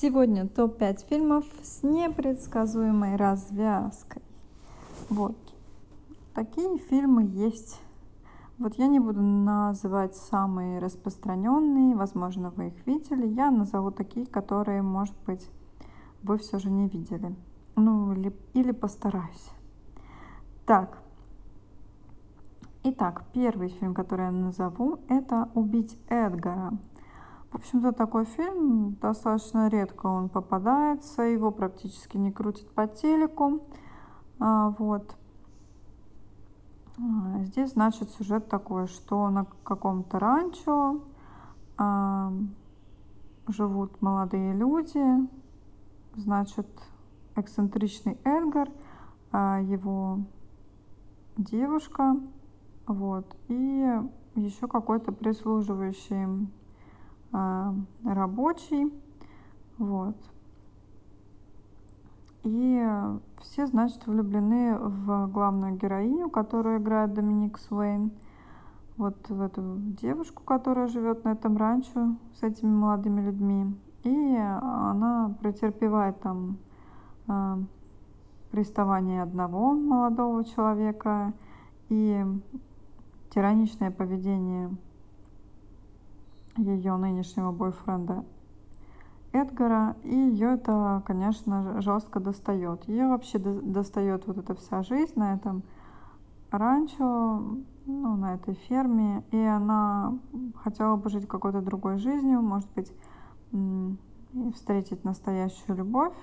Сегодня топ-5 фильмов с непредсказуемой развязкой. Вот. Такие фильмы есть. Вот я не буду называть самые распространенные, возможно, вы их видели. Я назову такие, которые, может быть, вы все же не видели. Ну, или, или постараюсь. Так. Итак, первый фильм, который я назову, это «Убить Эдгара». В общем-то, такой фильм достаточно редко он попадается, его практически не крутят по телеку. А, вот. А, здесь, значит, сюжет такой, что на каком-то ранчо а, живут молодые люди, значит, эксцентричный Эдгар, а, его девушка, вот, и еще какой-то прислуживающий рабочий. Вот. И все, значит, влюблены в главную героиню, которую играет Доминик Суэйн. Вот в эту девушку, которая живет на этом ранчо с этими молодыми людьми. И она претерпевает там э, приставание одного молодого человека и тираничное поведение ее нынешнего бойфренда Эдгара, и ее это, конечно, жестко достает. Ее вообще достает вот эта вся жизнь на этом ранчо, ну, на этой ферме, и она хотела бы жить какой-то другой жизнью, может быть, встретить настоящую любовь.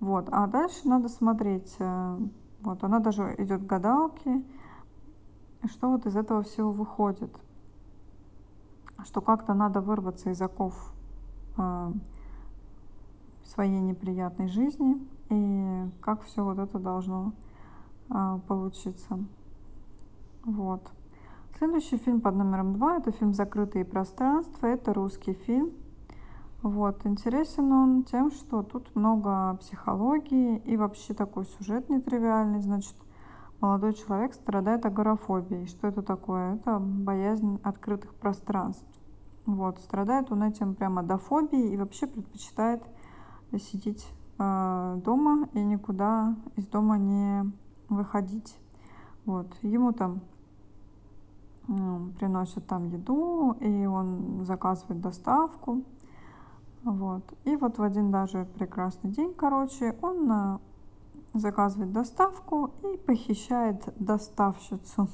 Вот. А дальше надо смотреть. Э, вот она даже идет к гадалке, что вот из этого всего выходит что как-то надо вырваться из оков э, своей неприятной жизни и как все вот это должно э, получиться. Вот. Следующий фильм под номером два – это фильм «Закрытые пространства». Это русский фильм. Вот. Интересен он тем, что тут много психологии и вообще такой сюжет нетривиальный. Значит, молодой человек страдает агорафобией. Что это такое? Это боязнь открытых пространств. Вот, страдает он этим прямо до фобии и вообще предпочитает сидеть э, дома и никуда из дома не выходить. Вот, ему там э, приносят там еду, и он заказывает доставку. Вот. И вот в один даже прекрасный день, короче, он заказывает доставку и похищает доставщицу.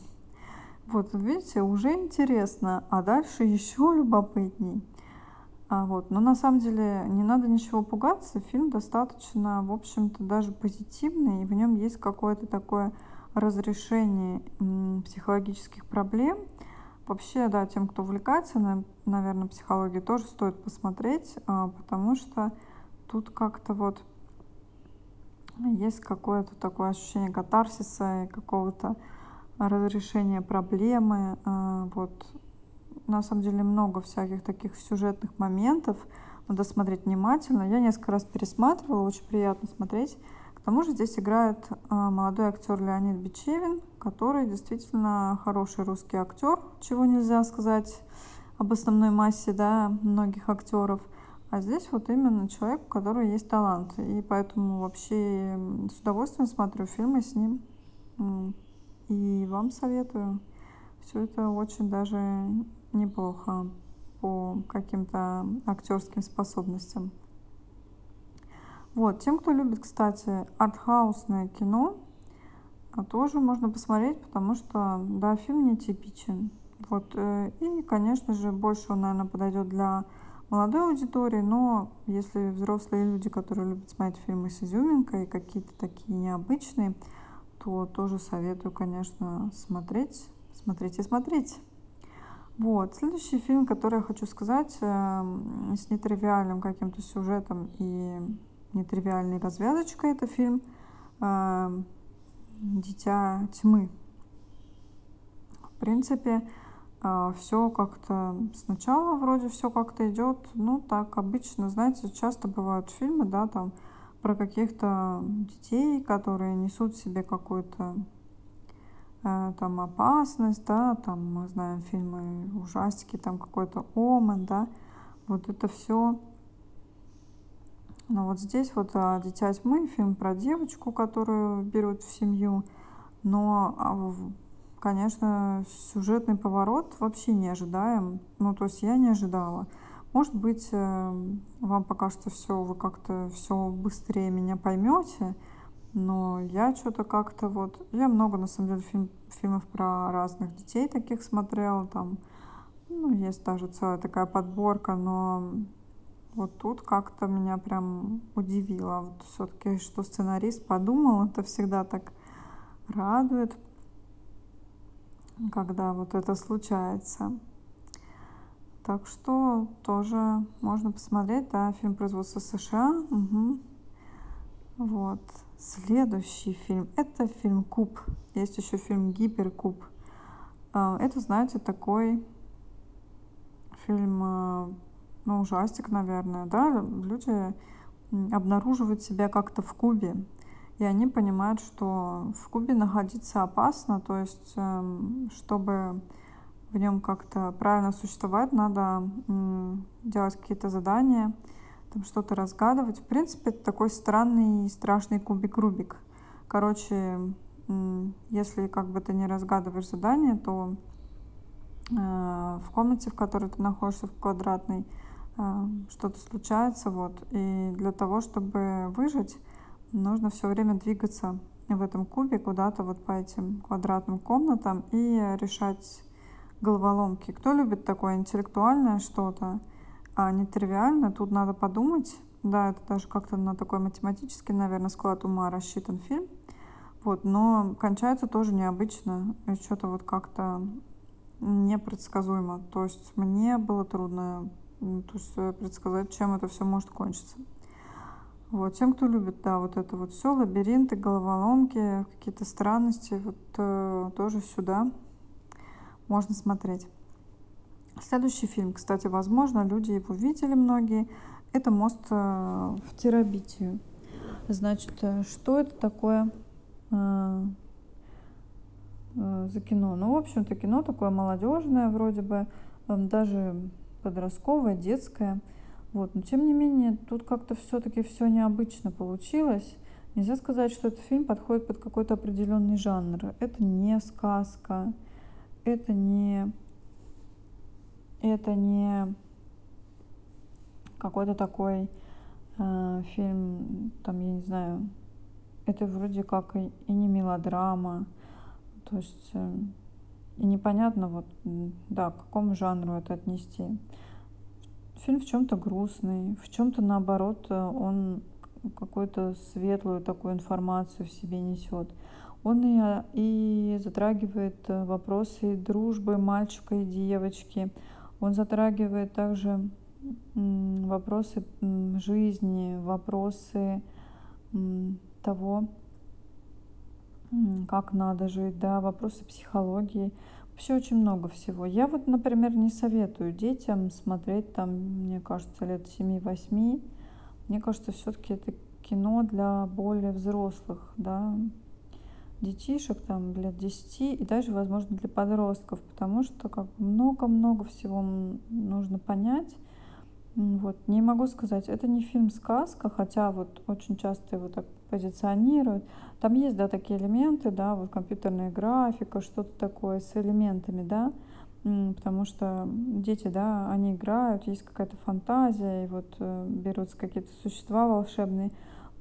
Вот, видите, уже интересно, а дальше еще любопытней. А вот, но на самом деле не надо ничего пугаться, фильм достаточно, в общем-то, даже позитивный, и в нем есть какое-то такое разрешение психологических проблем. Вообще, да, тем, кто увлекается, наверное, психологией, тоже стоит посмотреть, а, потому что тут как-то вот есть какое-то такое ощущение катарсиса и какого-то разрешение проблемы. А, вот. На самом деле много всяких таких сюжетных моментов. Надо смотреть внимательно. Я несколько раз пересматривала, очень приятно смотреть. К тому же здесь играет а, молодой актер Леонид Бичевин, который действительно хороший русский актер, чего нельзя сказать об основной массе да, многих актеров. А здесь вот именно человек, у которого есть талант. И поэтому вообще с удовольствием смотрю фильмы с ним. И вам советую. Все это очень даже неплохо по каким-то актерским способностям. Вот, тем, кто любит, кстати, артхаусное кино, а тоже можно посмотреть, потому что, да, фильм нетипичен. Вот, э, и, конечно же, больше он, наверное, подойдет для молодой аудитории, но если взрослые люди, которые любят смотреть фильмы с изюминкой, какие-то такие необычные, то тоже советую, конечно, смотреть, смотреть и смотреть. Вот. Следующий фильм, который я хочу сказать, э, с нетривиальным каким-то сюжетом и нетривиальной развязочкой, это фильм э, «Дитя тьмы». В принципе, все как-то сначала вроде все как-то идет, ну так обычно, знаете, часто бывают фильмы, да, там про каких-то детей, которые несут в себе какую-то э, там опасность, да, там мы знаем фильмы ужастики, там какой-то омен, да, вот это все Но вот здесь вот а, «Дитя тьмы» фильм про девочку, которую берут в семью. Но, а, конечно, сюжетный поворот вообще не ожидаем. Ну, то есть я не ожидала. Может быть, э, вам покажется все, вы как-то все быстрее меня поймете, но я что-то как-то вот... Я много, на самом деле, фильм, фильмов про разных детей таких смотрела, там, ну, есть даже целая такая подборка, но вот тут как-то меня прям удивило. Вот все-таки, что сценарист подумал, это всегда так радует, когда вот это случается. Так что тоже можно посмотреть, да, фильм производства США. Угу. Вот. Следующий фильм. Это фильм Куб. Есть еще фильм Гиперкуб. А, это, знаете, такой фильм, а, ну, ужастик, наверное, да, люди обнаруживают себя как-то в кубе, и они понимают, что в кубе находиться опасно, то есть, эм, чтобы в нем как-то правильно существовать, надо делать какие-то задания, там что-то разгадывать. В принципе, это такой странный и страшный кубик Рубик. Короче, если как бы ты не разгадываешь задание, то э, в комнате, в которой ты находишься, в квадратной, э, что-то случается. Вот. И для того, чтобы выжить, нужно все время двигаться в этом кубе куда-то вот по этим квадратным комнатам и решать головоломки. Кто любит такое интеллектуальное что-то, а не тривиальное, тут надо подумать. Да, это даже как-то на такой математический, наверное, склад ума рассчитан фильм. Вот, но кончается тоже необычно, что-то вот как-то непредсказуемо. То есть мне было трудно то есть э, предсказать, чем это все может кончиться. Вот, тем, кто любит, да, вот это вот все, лабиринты, головоломки, какие-то странности, вот э, тоже сюда можно смотреть. Следующий фильм, кстати, возможно, люди его видели многие. Это «Мост э, в Терабитию». Значит, э, что это такое э, за кино? Ну, в общем-то, кино такое молодежное вроде бы, эм, даже подростковое, детское. Вот. Но тем не менее, тут как-то все-таки все необычно получилось. Нельзя сказать, что этот фильм подходит под какой-то определенный жанр. Это не сказка, это не, это не какой-то такой э, фильм, там, я не знаю, это вроде как и, и не мелодрама, то есть э, и непонятно вот, да, к какому жанру это отнести. Фильм в чем-то грустный, в чем-то наоборот э, он какую-то светлую такую информацию в себе несет. Он и, и затрагивает э, вопросы дружбы мальчика и девочки. Он затрагивает также вопросы жизни, вопросы того, как надо жить, да, вопросы психологии. Вообще очень много всего. Я вот, например, не советую детям смотреть там, мне кажется, лет 7-8. Мне кажется, все-таки это кино для более взрослых, да, детишек, там, лет 10 и даже, возможно, для подростков, потому что как много-много всего нужно понять. Вот, не могу сказать, это не фильм-сказка, хотя вот очень часто его так позиционируют. Там есть, да, такие элементы, да, вот компьютерная графика, что-то такое с элементами, да, потому что дети, да, они играют, есть какая-то фантазия, и вот э, берутся какие-то существа волшебные,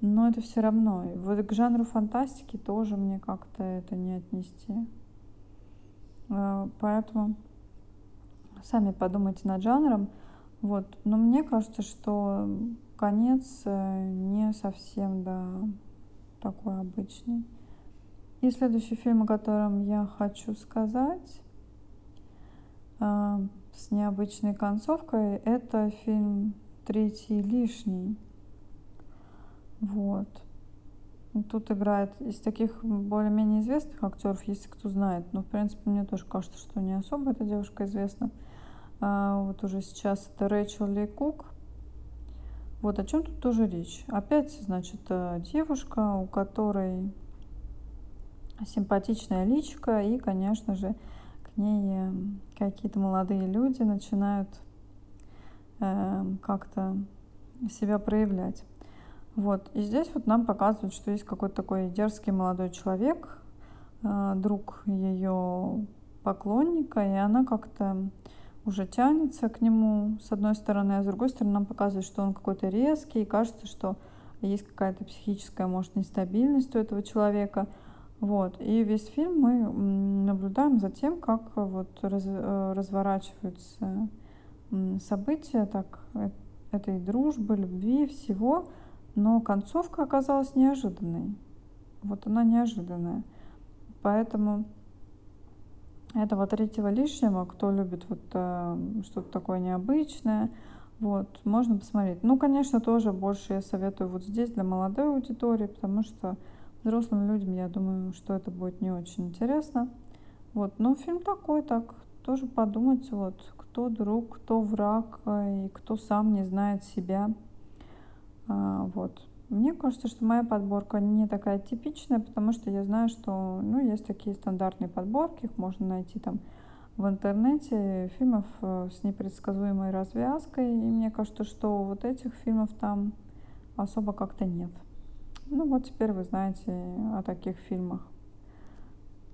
но это все равно. Вот к жанру фантастики тоже мне как-то это не отнести. Э, поэтому сами подумайте над жанром. Вот. Но мне кажется, что конец э, не совсем, да, такой обычный. И следующий фильм, о котором я хочу сказать, э, с необычной концовкой, это фильм «Третий лишний». Вот. Тут играет из таких более-менее известных актеров, если кто знает. Но, в принципе, мне тоже кажется, что не особо эта девушка известна. А, вот уже сейчас это Рэйчел Ли Кук. Вот о чем тут тоже речь. Опять, значит, э, девушка, у которой симпатичная личка, и, конечно же, к ней э, какие-то молодые люди начинают э, как-то себя проявлять. Вот. И здесь вот нам показывают, что есть какой-то такой дерзкий молодой человек, э, друг ее поклонника, и она как-то уже тянется к нему с одной стороны, а с другой стороны нам показывают, что он какой-то резкий, и кажется, что есть какая-то психическая, может, нестабильность у этого человека. Вот. И весь фильм мы наблюдаем за тем, как вот раз, э, разворачиваются события так, э, этой дружбы, любви, всего. Но концовка оказалась неожиданной. Вот она неожиданная. Поэтому этого третьего лишнего, кто любит вот э, что-то такое необычное, вот, можно посмотреть. Ну, конечно, тоже больше я советую вот здесь для молодой аудитории, потому что взрослым людям, я думаю, что это будет не очень интересно. Вот, но фильм такой, так, тоже подумать, вот, кто друг, кто враг, э, и кто сам не знает себя. А, вот. Мне кажется, что моя подборка не такая типичная, потому что я знаю, что ну, есть такие стандартные подборки, их можно найти там в интернете, фильмов э, с непредсказуемой развязкой. И мне кажется, что вот этих фильмов там особо как-то нет. Ну вот теперь вы знаете о таких фильмах.